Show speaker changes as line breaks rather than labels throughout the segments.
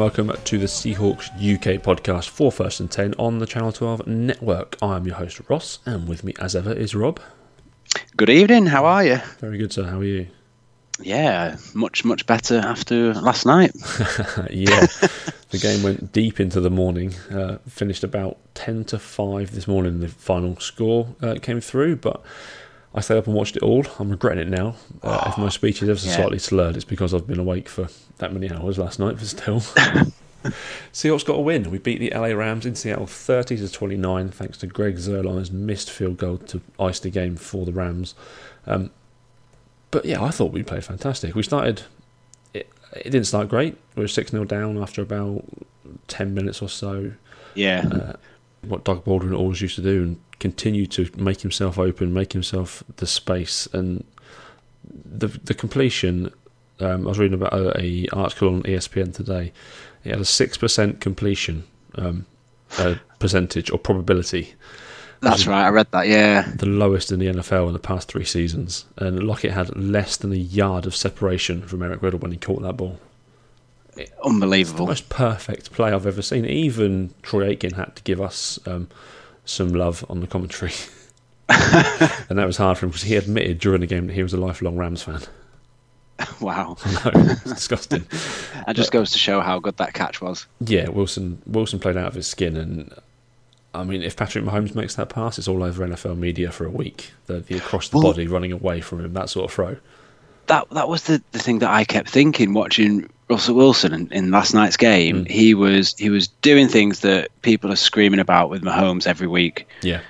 Welcome to the Seahawks UK podcast for First and Ten on the Channel 12 network. I am your host Ross, and with me as ever is Rob.
Good evening. How are you?
Very good, sir. How are you?
Yeah, much much better after last night.
yeah, the game went deep into the morning. Uh, finished about ten to five this morning. The final score uh, came through, but I stayed up and watched it all. I'm regretting it now. Uh, if my speech is ever so
Yeah.
slightly slurred, it's because I've been awake for that many hours last night. But still, Seahawks got a win. We beat the LA Rams in Seattle 30 to 29, thanks to Greg Zuerlein's missed field goal to ice the game for the Rams. Um, but yeah, I thought we played fantastic. We started. It, it didn't start great. We were 6 0 down after about 10 minutes or so
Yeah,
uh, what Doug Baldwin always used to do and continue to make himself open, make himself the space and the the completion. Um, I was reading about a, a article on ESPN today. He had a six percent completion um, uh, percentage or probability,
that's right. I read that. Yeah,
the lowest in the NFL in the past three seasons. And Lockett had less than a yard of separation from Eric Riddle when he caught that ball. unbelievable. the
unbelievable.
most perfect play I've ever seen. Even Troy Aikman had to give us um, some love on the commentary. and that was hard for him because he admitted during the game that he was a lifelong Rams fan.
Wow,
know, it's disgusting.
that just goes to show how good that catch was.
Yeah, Wilson Wilson played out of his skin, and I mean, if Patrick Mahomes makes that pass, it's all over NFL media for a week. The, the across the
Well-
body running away from him, that sort of throw.
That that was the, the thing that I kept thinking watching Russell Wilson in, in last night's game.
Mm.
He was he was doing things that people are screaming about with Mahomes every week.
Yeah,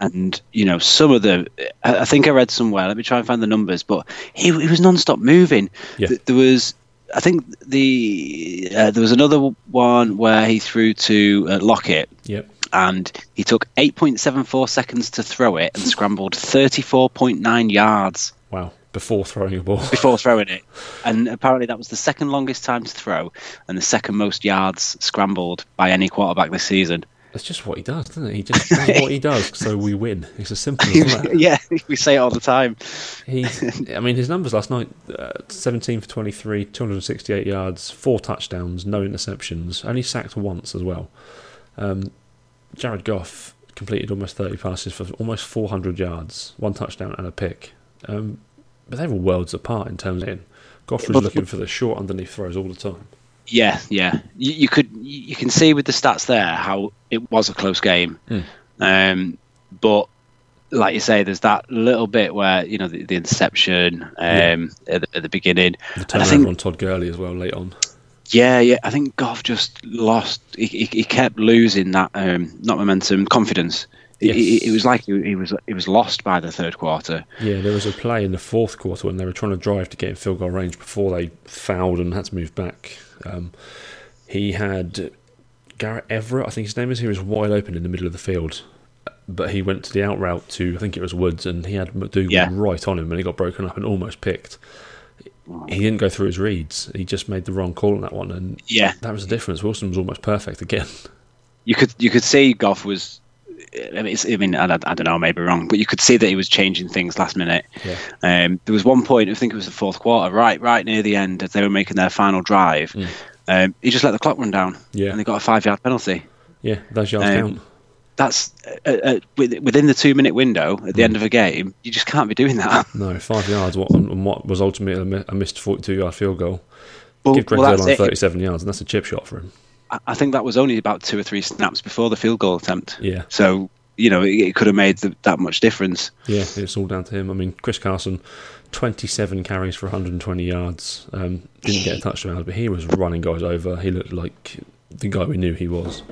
And you know some of the, I think I read somewhere. Let me try and find the numbers. But he, he was non-stop moving.
Yeah.
There was, I think the uh, there was another one where he threw to uh, Lockett,
yep.
and he took 8.74 seconds to throw it and scrambled 34.9 yards
Wow. Before throwing a ball.
before throwing it. And apparently that was the second longest time to throw and the second most yards scrambled by any quarterback this season.
That's just what he does, doesn't it? He just does what he does, so we win. It's as simple as that.
yeah, we say it all the time.
He's, I mean, his numbers last night: uh, seventeen for twenty-three, two hundred and sixty-eight yards, four touchdowns, no interceptions, only sacked once as well. Um, Jared Goff completed almost thirty passes for almost four hundred yards, one touchdown and a pick. Um, but they were worlds apart in terms of. in. Goff was
But-
looking for the short underneath throws all the time.
Yeah, yeah. You, you could you can see with the stats there how it was a close game.
Mm.
Um, but like you say, there's that little bit where you know the, the interception um, at, the, at the beginning.
The
And I think-
on Todd Gurley as well late on.
Yeah, yeah. I think Goff just lost. He, he, he kept losing that um, not momentum, confidence. It,
Yes.
it, it was like he, he was he was lost by the third quarter.
Yeah, there was a play in the fourth quarter when they were trying to drive to get in field goal range before they fouled and had to move back. Um, he had Gerald Everett, I think his name is. He was wide open in the middle of the field, but he went to the out route to I think it was Woods, and he had McDougald
Yeah.
right on him, and he got broken up and almost picked. He didn't go through his reads. He just made the wrong call on that one, and
Yeah,
that was the difference. Wilson was almost perfect again.
you could you could see Goff was. I mean, it's, I mean, I, I don't know, maybe wrong, but you could see that he was changing things last minute.
Yeah.
Um, there was one point, I think it was the fourth quarter, right, right near the end, as they were making their final drive.
Mm.
Um, he just let the clock run down,
Yeah,
and they got a five-yard penalty.
yeah, those yards
Um,
count.
That's uh, uh, within the two-minute window at the
Mm.
end of a game. You just can't be doing that.
No, five yards. What on what was ultimately a missed forty-two yard field goal.
Well,
Give Greg
well, that's
Zuerlein
it.
37 yards, and that's a chip shot for him.
I- think that was only about two or three snaps before the field goal attempt.
Yeah,
So you know, it, it could have made the, that much difference.
yeah, it's all down to him. I mean, Chris Carson, 27 carries for 120 yards, um, didn't get a touchdown, but he was running guys over. He looked like the guy we knew he was.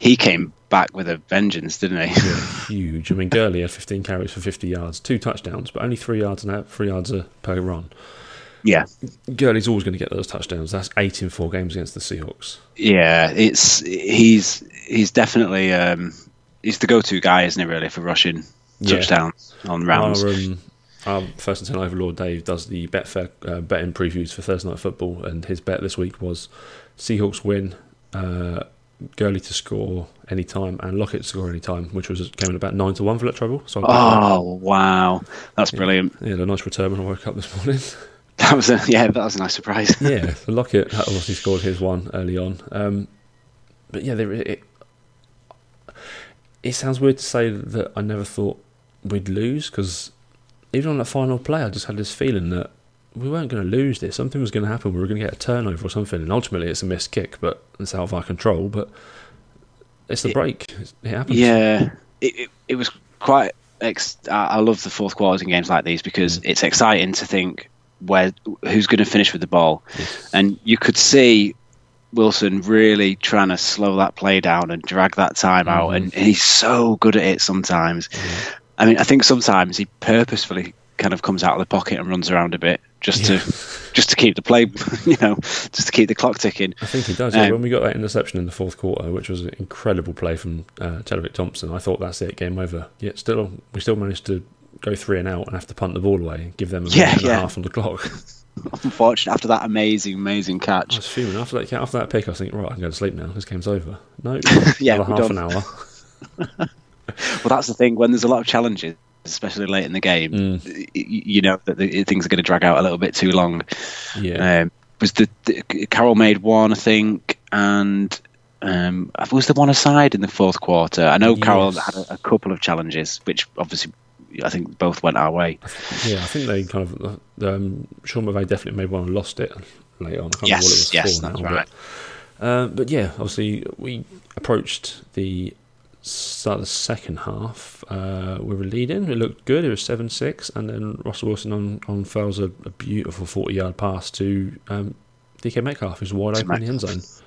He came back with a vengeance, didn't he?
Yeah, huge. I mean, Gurley had 15 carries for 50 yards, two touchdowns, but only three yards and three yards a, per run.
Yeah,
Gurley's always going to get those touchdowns. That's eight in four games against the Seahawks.
yeah. It's he's he's definitely um, he's the go-to guy, isn't he? Really for rushing
Yeah.
touchdowns on rounds.
Our, um, our first and ten overlord Dave does the Betfair uh, betting previews for Thursday night football, and his bet this week was Seahawks win, uh, Gurley to score any time, and Lockett to score any time, which was came in about nine to one for that trouble. So
Oh wow, that's brilliant.
Yeah, he had a nice return when I woke up this morning.
That was a yeah, that was a nice surprise.
yeah, so Lockett obviously scored his one early on. Um, but yeah, there, it, it sounds weird to say that I never thought we'd lose because even on that final play, I just had this feeling that we weren't going to lose this. Something was going to happen. We were going to get a turnover or something, and ultimately it's a missed kick, but it's out of our control. But it's the
It-
break. It happens.
Yeah, it, it, it was quite. Ex- I I love the fourth quarters in games like these because
Mm.
it's exciting to think where who's going to finish with the ball,
Yes.
and you could see Wilson really trying to slow that play down and drag that time out,
Mhm.
and he's so good at it sometimes. I mean, I think sometimes he purposefully kind of comes out of the pocket and runs around a bit just
Yeah.
to just to keep the play, you know, just to keep the clock ticking.
I think he does. Yeah,
Um,
when we got that interception in the fourth quarter, which was an incredible play from uh, Chadwick Thompson, I thought that's it, game over. Yet still, we still managed to go three and out and have to punt the ball away, give them a
Yeah,
minute and a half on the clock.
Unfortunate after that amazing, amazing
I
catch.
was fuming after that. After that pick, I was thinking, right, I can go to sleep now. This game's over. No,
Yeah,
another half
done.
an hour.
Well, that's the thing. When there's a lot of challenges, especially late in the game,
Mm.
you know that the, things are going to drag out a little bit too long.
Yeah,
Um, was the, the Carroll made one, I think, and um, was the one aside in the fourth quarter? I know Carroll had a, a couple of challenges, which obviously I think both went our way.
yeah. I think they kind of um, Sean McVay definitely made one and lost it later on. I can't
Yes,
what it was
yes, that's
now,
right.
But, uh, but yeah, obviously we approached the start of the second half. Uh, we were leading. It looked good. It was seven six, and then Russell Wilson on on fouls a, a beautiful forty yard pass to um, DK Metcalf, who's wide open in the end zone.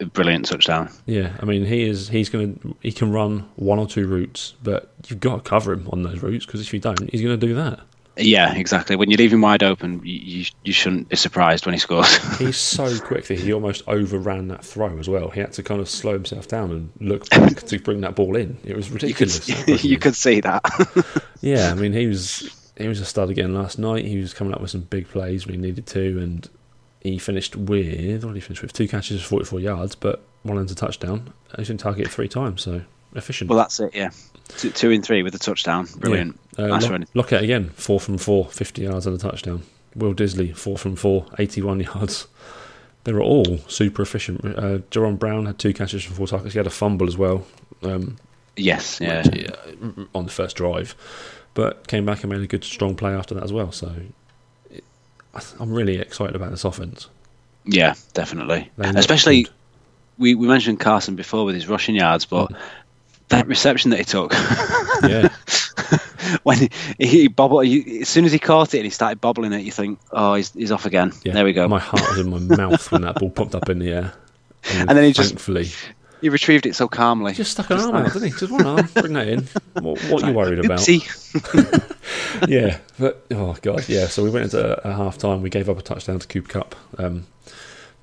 A brilliant touchdown.
Yeah, I mean he is. He's gonna. He can run one or two routes, but you've got to cover him on those routes because if you don't, he's going to do that.
Yeah, exactly. When you leave him wide open, you, you, you shouldn't be surprised when he scores.
He's so quick that he almost overran that throw as well. He had to kind of slow himself down and look back to bring that ball in. It was
you could
ridiculous.
you could see that.
Yeah, I mean he was he was a stud again last night. He was coming up with some big plays when he needed to, and he finished with what did he finish with? Two catches for forty four yards, but one end's a touchdown. He's been targeted three times, so efficient.
well, that's it. Yeah, two, two and three with a touchdown. Brilliant.
Uh,
Nice
Lock-. Lockett again, four from four, 50 yards and a touchdown. Will Dissly, four from four, 81 yards. They were all super efficient. Uh, Jerome Brown had two catches from four targets. He had a fumble as well um,
Yes. Yeah.
which, uh, on the first drive, but came back and made a good, strong play after that as well. So I'm really excited about this offense.
Yeah. Definitely.
They
Especially we, we mentioned Carson before with his rushing yards, but mm. that reception that he took
yeah,
when he, he bobbled, you, as soon as he caught it and he started bobbling it, you think, oh, he's, he's off again.
yeah.
There we go.
My heart was in my mouth when that ball popped up in the air.
And then he just-
thankfully
He retrieved it so calmly.
just stuck an
Just
arm out, didn't he? Just one arm, bring that in. What, what are you worried about? Yeah, but oh god, yeah. So we went into a half time. We gave up a touchdown to Cooper Kupp um,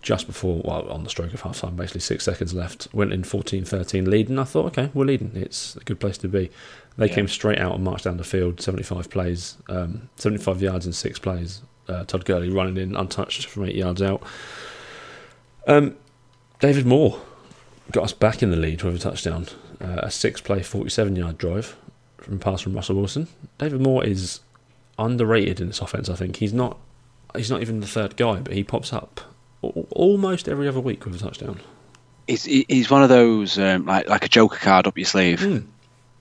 just before, well, on the stroke of half time, basically six seconds left. Went in 14-13 lead, and I thought, okay, we're leading. It's a good place to be. They
Yeah.
came straight out and marched down the field, seventy-five plays, um, seventy-five yards in six plays. Uh, Todd Gurley running in untouched from eight yards out. Um, David Moore got us back in the lead with a touchdown, uh, a six-play, forty-seven-yard drive from pass from Russell Wilson. David Moore is underrated in this offense. I think he's not. He's not even the third guy, but he pops up almost every other week with a touchdown.
He's, he's one of those, um, like, like a joker card up your sleeve.
Hmm.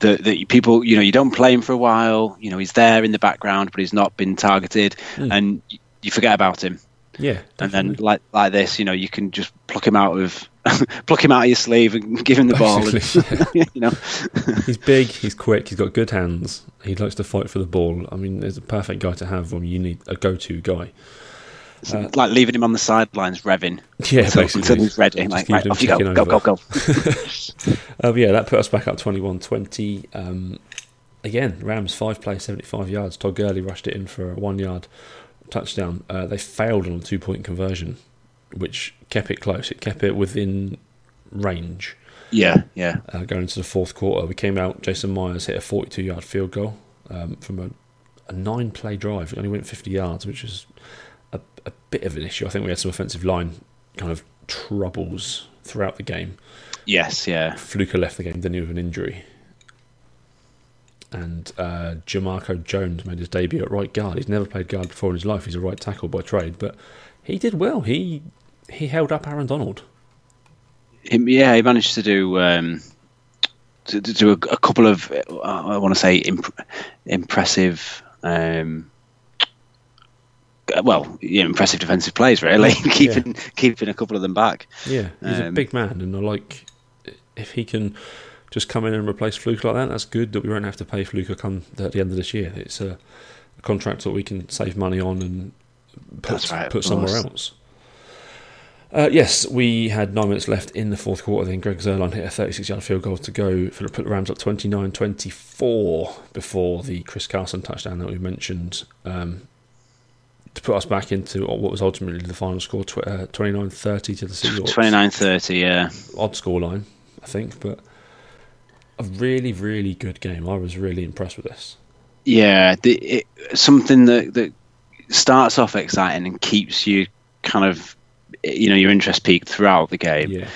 that, that people, you know, you don't play him for a while. You know, he's there in the background, but he's not been targeted,
Mm.
and you forget about him.
Yeah,
And then, like like this, you know, you can just pluck him out of pluck him out of your sleeve and give him the ball.
Basically,
And, you know,
he's big, he's quick, he's got good hands. He likes to fight for the ball. I mean, there's a perfect guy to have when you need a go-to guy.
it's like leaving him on the sidelines, revving
Yeah,
until,
basically.
until he's ready. Like, right, off you go, go, go, go.
Uh, but yeah, that put us back up 21-20. Um, again, Rams five play, 75 yards. Todd Gurley rushed it in for a one-yard touchdown. Uh, they failed on a two-point conversion, which kept it close. It kept it within range.
Yeah, yeah,
uh, going into the fourth quarter. We came out. Jason Myers hit a 42-yard field goal um, from a, a nine-play drive. It only went 50 yards, which is a, a bit of an issue. I think we had some offensive line kind of troubles throughout the game.
yes, yeah.
Fluker left the game, didn't he, with an injury. And uh, Jamarco Jones made his debut at right guard. He's never played guard before in his life. He's a right tackle by trade, but he did well. He he held up Aaron Donald.
yeah, he managed to do um, to, to do a, a, couple of I want to say imp- impressive. Um, well, yeah, impressive defensive plays, really, keeping yeah. keeping a couple of them back.
Yeah, he's um, a big man, and I like if he can just come in and replace Fluke like that. That's good. That we won't have to pay Fluke come at the end of this year. It's a, a contract that we can save money on and put, right, put somewhere else. Uh, yes, we had nine minutes left in the fourth quarter. Then Greg Zuerlein hit a 36 yard field goal to go for put the Rams up 29 24 before the Chris Carson touchdown that we mentioned um, to put us back into what was ultimately the final score uh, 29 30 to the Seahawks.
29 30, yeah.
Odd score line, I think, but a really, really good game. I was really impressed with this.
Yeah, the, it, something that, that starts off exciting and keeps you kind of you know your interest peaked throughout the game.
Yeah.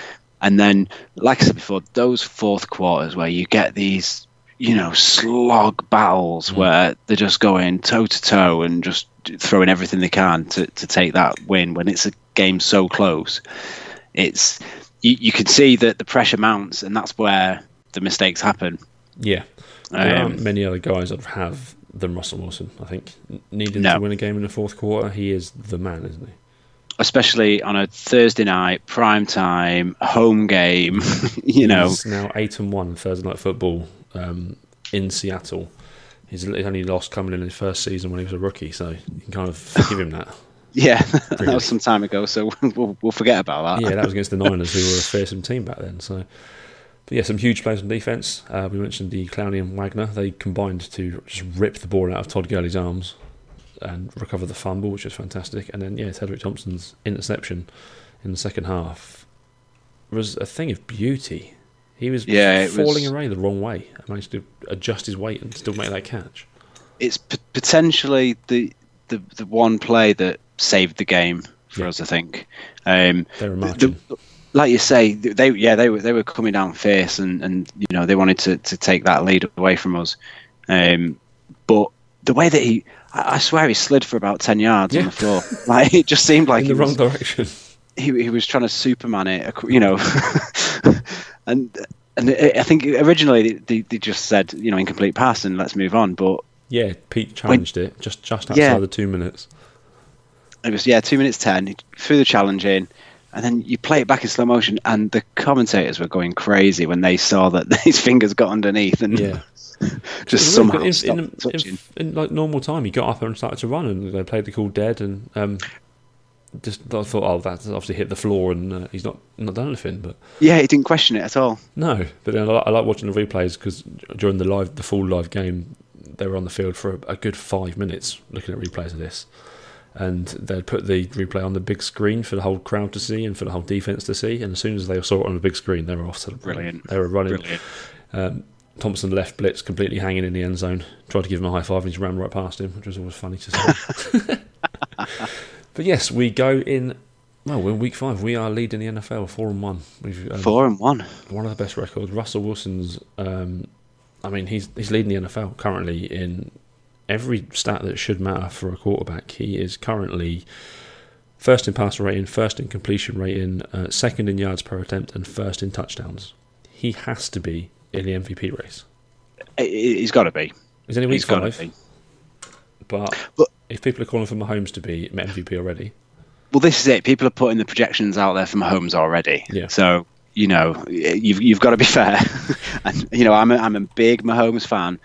And then, like I said before, those fourth quarters where you get these, you know, slog battles mm. where they're just going toe to toe and just throwing everything they can to, to take that win when it's a game so close. It's you, you can see that the pressure mounts, and that's where the mistakes happen.
Yeah, there um, aren't many other guys that have than Russell Wilson. I think needing no. to win a game in the fourth quarter, he is the man, isn't he?
especially on a Thursday night prime time home game. you know,
he's now eight and one Thursday night football um, in Seattle. He's only lost coming in his first season when he was a rookie, so you can kind of forgive him that.
Yeah, that was some time ago, so we'll, we'll forget about
that. Yeah, that was against the Niners, who were a fearsome team back then. So, but yeah, some huge plays on defense. Uh, we mentioned the Clowney and Wagner. They combined to just rip the ball out of Todd Gurley's arms and recover the fumble, which was fantastic. And then, yeah, Tedric Thompson's interception in the second half was a thing of beauty. He was yeah, falling was, away the wrong way and managed to adjust his weight and still make that catch.
It's p- potentially the, the the one play that saved the game for yeah. us. I think. Um,
they were marching. The,
like you say, they yeah they were they were coming down fierce and, and you know they wanted to, to take that lead away from us, um, but the way that he I, swear he slid for about ten yards yeah. on the floor. Like it just seemed like
in the wrong was, direction.
He he was trying to Superman it, you know, and and I think originally they, they just said you know incomplete pass and let's move on, but
yeah, Pete challenged when, it just just outside yeah, the two minutes.
It was yeah, two minutes ten. He threw the challenge in, and then you play it back in slow motion, and the commentators were going crazy when they saw that his fingers got underneath, and
yeah.
just somehow in,
in, in, in, like normal time, he got up and started to run, and they played the call dead, and um, just I thought, oh, that's obviously hit the floor, and uh, he's not not done anything. But
yeah, he didn't question it at all.
No, but I like, I like watching the replays because during the live, the full live game, they were on the field for a, a good five minutes looking at replays of this and they'd put the replay on the big screen for the whole crowd to see and for the whole defense to see. And as soon as they saw it on the big screen, they were off to the
brilliant.
They were running. Um, Thompson left Blitz completely hanging in the end zone. Tried to give him a high five and he ran right past him, which was always funny to see. but yes, we go in. Well, we're in week five. We are leading the NFL four and one.
We've, um, four and one.
One of the best records. Russell Wilson's. Um, I mean, he's he's leading the NFL currently in every stat that should matter for a quarterback. He is currently first in passer rating, first in completion rating, uh, second in yards per attempt, and first in touchdowns. He has to be in the MVP race.
He's got to be.
He's only week He's five. But, but if people are calling for Mahomes to be MVP already.
Well, this is it. People are putting the projections out there for Mahomes already.
Yeah.
So you know you've you've got to be fair. and you know I'm a, I'm a big Mahomes fan,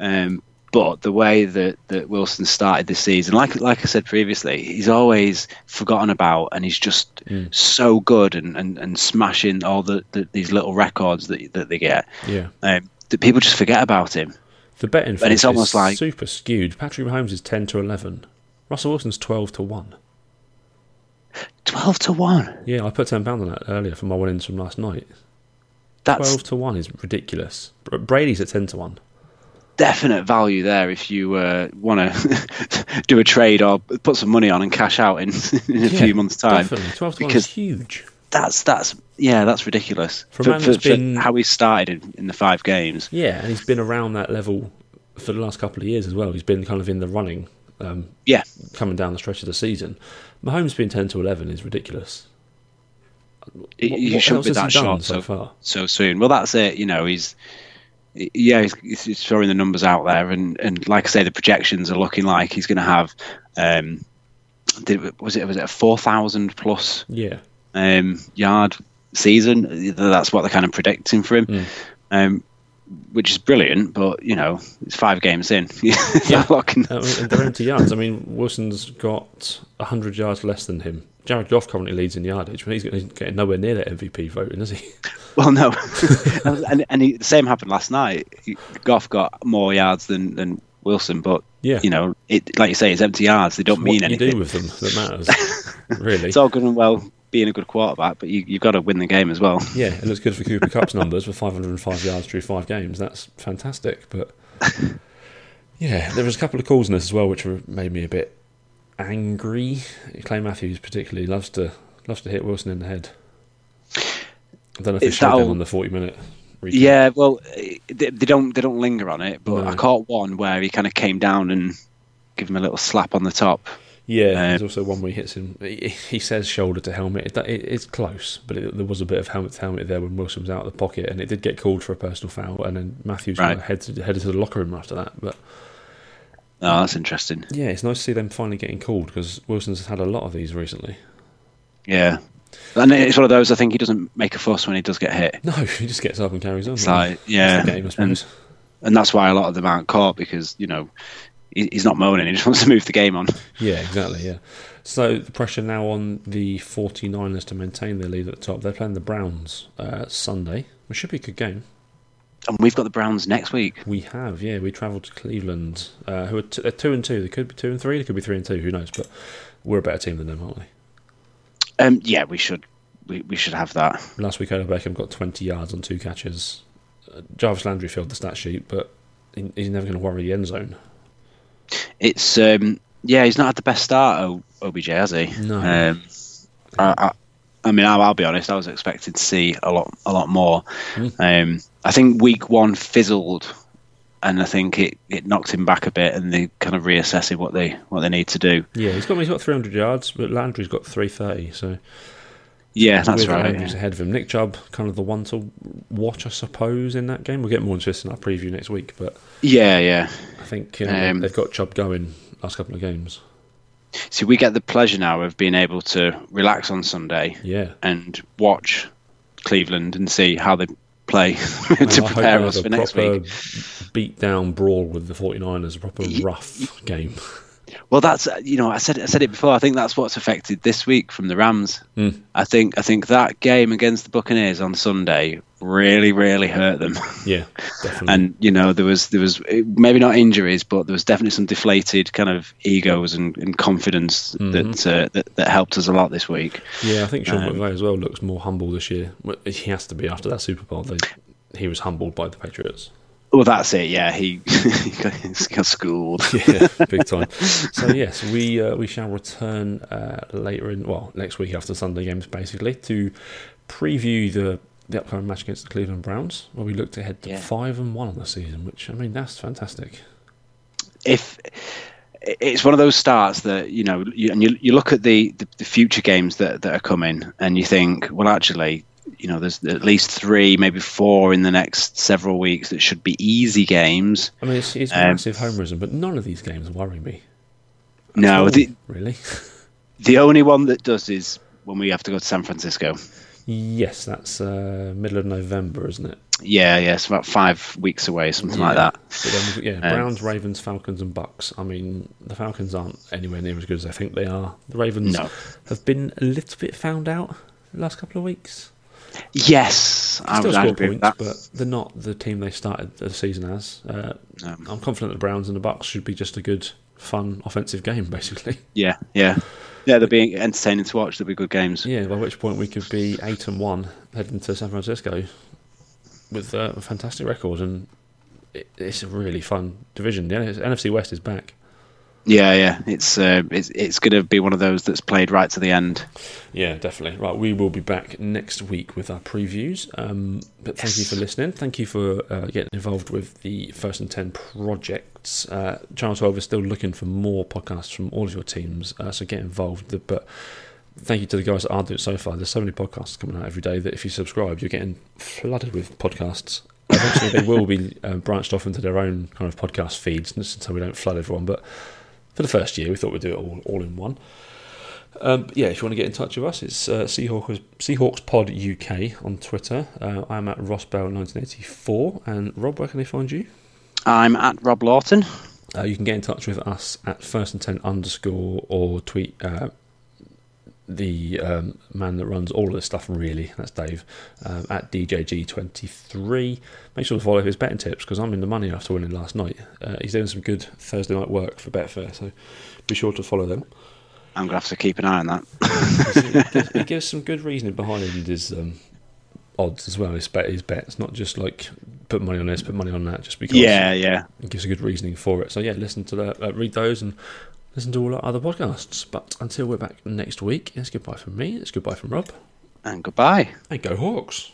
um, but the way that, that Wilson started this season, like like I said previously, he's always forgotten about, and he's just mm. so good and, and, and smashing all the, the, these little records that that they get.
Yeah,
um, that people just forget about him.
The betting and it's almost like super skewed. Patrick Mahomes is ten to eleven. Russell Wilson's twelve to one.
Twelve to one.
Yeah, I put ten pounds on that earlier for my winnings from last night. That's, twelve to one is ridiculous. But Brady's at ten to one
definite value there if you uh, want to do a trade or put some money on and cash out in, in a yeah, few months' time.
Definitely. 12 to because huge.
That's that's yeah, that's ridiculous for, for, for, been, for how he started in, in, the five games.
Yeah, and he's been around that level for the last couple of years as well. He's been kind of in the running. Um,
Yeah.
coming down the stretch of the season. Mahomes being ten to eleven is ridiculous.
He-
What-
he
what
shouldn't be that short
so
so,
far.
so soon. Well, that's it. You know, he's yeah, he's, he's throwing the numbers out there, and, and like I say, the projections are looking like he's going to have. Um, did, was it was it a four thousand plus
Yeah,
um, yard season? That's what they're kind of predicting for him.
Mm.
Um, which is brilliant, but you know it's five games in. yeah,
I mean, they're empty yards. I mean, Wilson's got hundred yards less than him. Jared Goff currently leads in yardage, but he's getting- nowhere near that MVP voting, is he?
Well, no, and and he, the same happened last night. Goff got more yards than, than Wilson, but
Yeah.
you know, it like you say, it's empty yards. They don't
What
mean
you
anything.
do with them that matters, really.
It's all good and well being a good quarterback, but you, you've got to win the game as well.
Yeah, it looks good for Cooper Kupp's numbers with 505 yards through five games. That's fantastic. But yeah, there was a couple of calls in this as well, which were, made me a bit angry. Clay Matthews particularly loves to loves to hit Wilson in the head. I don't know if they
It's
showed them on the 40 minute. recap.
Yeah, well, they, they don't they don't linger on it, but
No.
I caught one where he kind of came down and gave him a little slap on the top.
Yeah,
Um,
there's also one where he hits him. He, he says shoulder to helmet. It, it, it's close, but it, there was a bit of helmet to helmet there when Wilson was out of the pocket, and it did get called for a personal foul. And then Matthews
Right.
headed, headed to the locker room after that. But
Oh, that's interesting.
yeah, it's nice to see them finally getting called because Wilson's had a lot of these recently.
Yeah, and it's one of those. I think he doesn't make a fuss when he does get hit.
No, he just gets up and carries on.
It's like yeah,
game, I suppose.
and, and that's why a lot of them aren't caught because you know he's not moaning. He just wants to move the game on.
Yeah, exactly. Yeah. So the pressure now on the 49ers to maintain their lead at the top. They're playing the Browns uh, Sunday, which should be a good game.
And we've got the Browns next week.
We have, yeah. We travelled to Cleveland, uh, who are t- they're two and two. They could be two and three. They could be three and two. Who knows? But we're a better team than them, aren't we?
Um, yeah, we should we, we should have that.
Last week, Odell Beckham got 20 yards on two catches. Uh, Jarvis Landry filled the stat sheet, but he, he's never going to worry the end zone.
It's um, yeah, he's not had the best start, OBJ, has he?
No.
Um, I, I, I mean, I'll, I'll be honest. I was expecting to see a lot, a lot more.
Mm.
Um, I think week one fizzled, and I think it, it knocked him back a bit, and they kind of reassessing what they what they need to do.
Yeah, he's got he's got 300 yards, but Landry's got 330. So
Yeah, that's
with
right. Yeah.
ahead of him. Nick Chubb, kind of the one to watch, I suppose, in that game. We'll get more into this in our preview next week, but
Yeah, yeah.
I think you know,
Um,
they've got Chubb going last couple of games.
See, we get the pleasure now of being able to relax on Sunday
Yeah.
and watch Cleveland and see how they play to
I
prepare us for next week.
Beat down brawl with the 49ers, a proper rough game.
Well, that's uh, you know I said I said it before. I think that's what's affected this week from the Rams.
Mm.
I think I think that game against the Buccaneers on Sunday really really hurt them.
Yeah, definitely.
and you know there was there was maybe not injuries, but there was definitely some deflated kind of egos and, and confidence
Mm-hmm.
that, uh, that that helped us a lot this week.
yeah, I think Sean
um,
McVay as well looks more humble this year. He has to be after that Super Bowl. They, he was humbled by the Patriots.
Well, that's it. Yeah, he, he got, schooled.
Yeah, big time. So yes, we uh, we shall return uh, later in well next week after Sunday games basically to preview the the upcoming match against the Cleveland Browns, where we looked ahead to
Yeah.
five and one on the season. Which I mean, that's fantastic.
if it's one of those starts that you know, you, and you you look at the, the the future games that that are coming, and you think, well, actually, you know, there's at least three, maybe four in the next several weeks that should be easy games.
I mean, it's, it's
Um,
massive homerism, but none of these games worry me.
No,
Oh,
the
really?
the only one that does is when we have to go to San Francisco.
yes, that's uh, middle of November, isn't it?
Yeah, yeah, it's about five weeks away, something like that.
But yeah,
Um,
Browns, Ravens, Falcons, and Bucks. I mean, the Falcons aren't anywhere near as good as I think they are. The Ravens
No.
have been a little bit found out the last couple of weeks.
Yes, I
Still
would
score points,
that.
but they're not the team they started the season as. Uh,
No.
I'm confident the Browns and the Bucks should be just a good, fun, offensive game, basically.
Yeah, yeah, yeah. They'll be entertaining to watch. They'll be good games.
Yeah, by which point we could be eight and one heading to San Francisco with uh, a fantastic record, and it, it's a really fun division. The NFC West is back.
Yeah, yeah, it's uh, it's it's going to be one of those that's played right to the end.
Yeah, definitely. Right, we will be back next week with our previews. Um, but thank you for listening. Thank you for uh, getting involved with the First and Ten projects. Uh, Channel Twelve is still looking for more podcasts from all of your teams, uh, so get involved. But thank you to the guys that are doing it so far. There's so many podcasts coming out every day that if you subscribe, you're getting flooded with podcasts. Eventually, they will be uh, branched off into their own kind of podcast feeds, so we don't flood everyone. But for the first year, we thought we'd do it all, all in one. Um, yeah, if you want to get in touch with us, it's uh, Seahawks, Seahawks Pod UK on Twitter. Uh, I'm at Ross Bell 1984. And Rob, where can they find you?
I'm at Rob Lawton.
Uh, you can get in touch with us at first and ten underscore or tweet uh, the um, man that runs all of this stuff. Really, that's Dave um, at DJG23. Make sure to follow his betting tips because I'm in the money after winning last night. Uh, he's doing some good Thursday night work for Betfair, so be sure to follow them.
I'm going to have to keep an eye on that.
gives, it gives some good reasoning behind his um, odds as well. His bet, his bets, not just like put money on this, put money on that, just because.
yeah, yeah.
it gives a good reasoning for it. So yeah, listen to that, uh, read those, and listen to all our other podcasts. But until we're back next week, it's goodbye from me. It's goodbye from Rob,
And goodbye.
and go Hawks.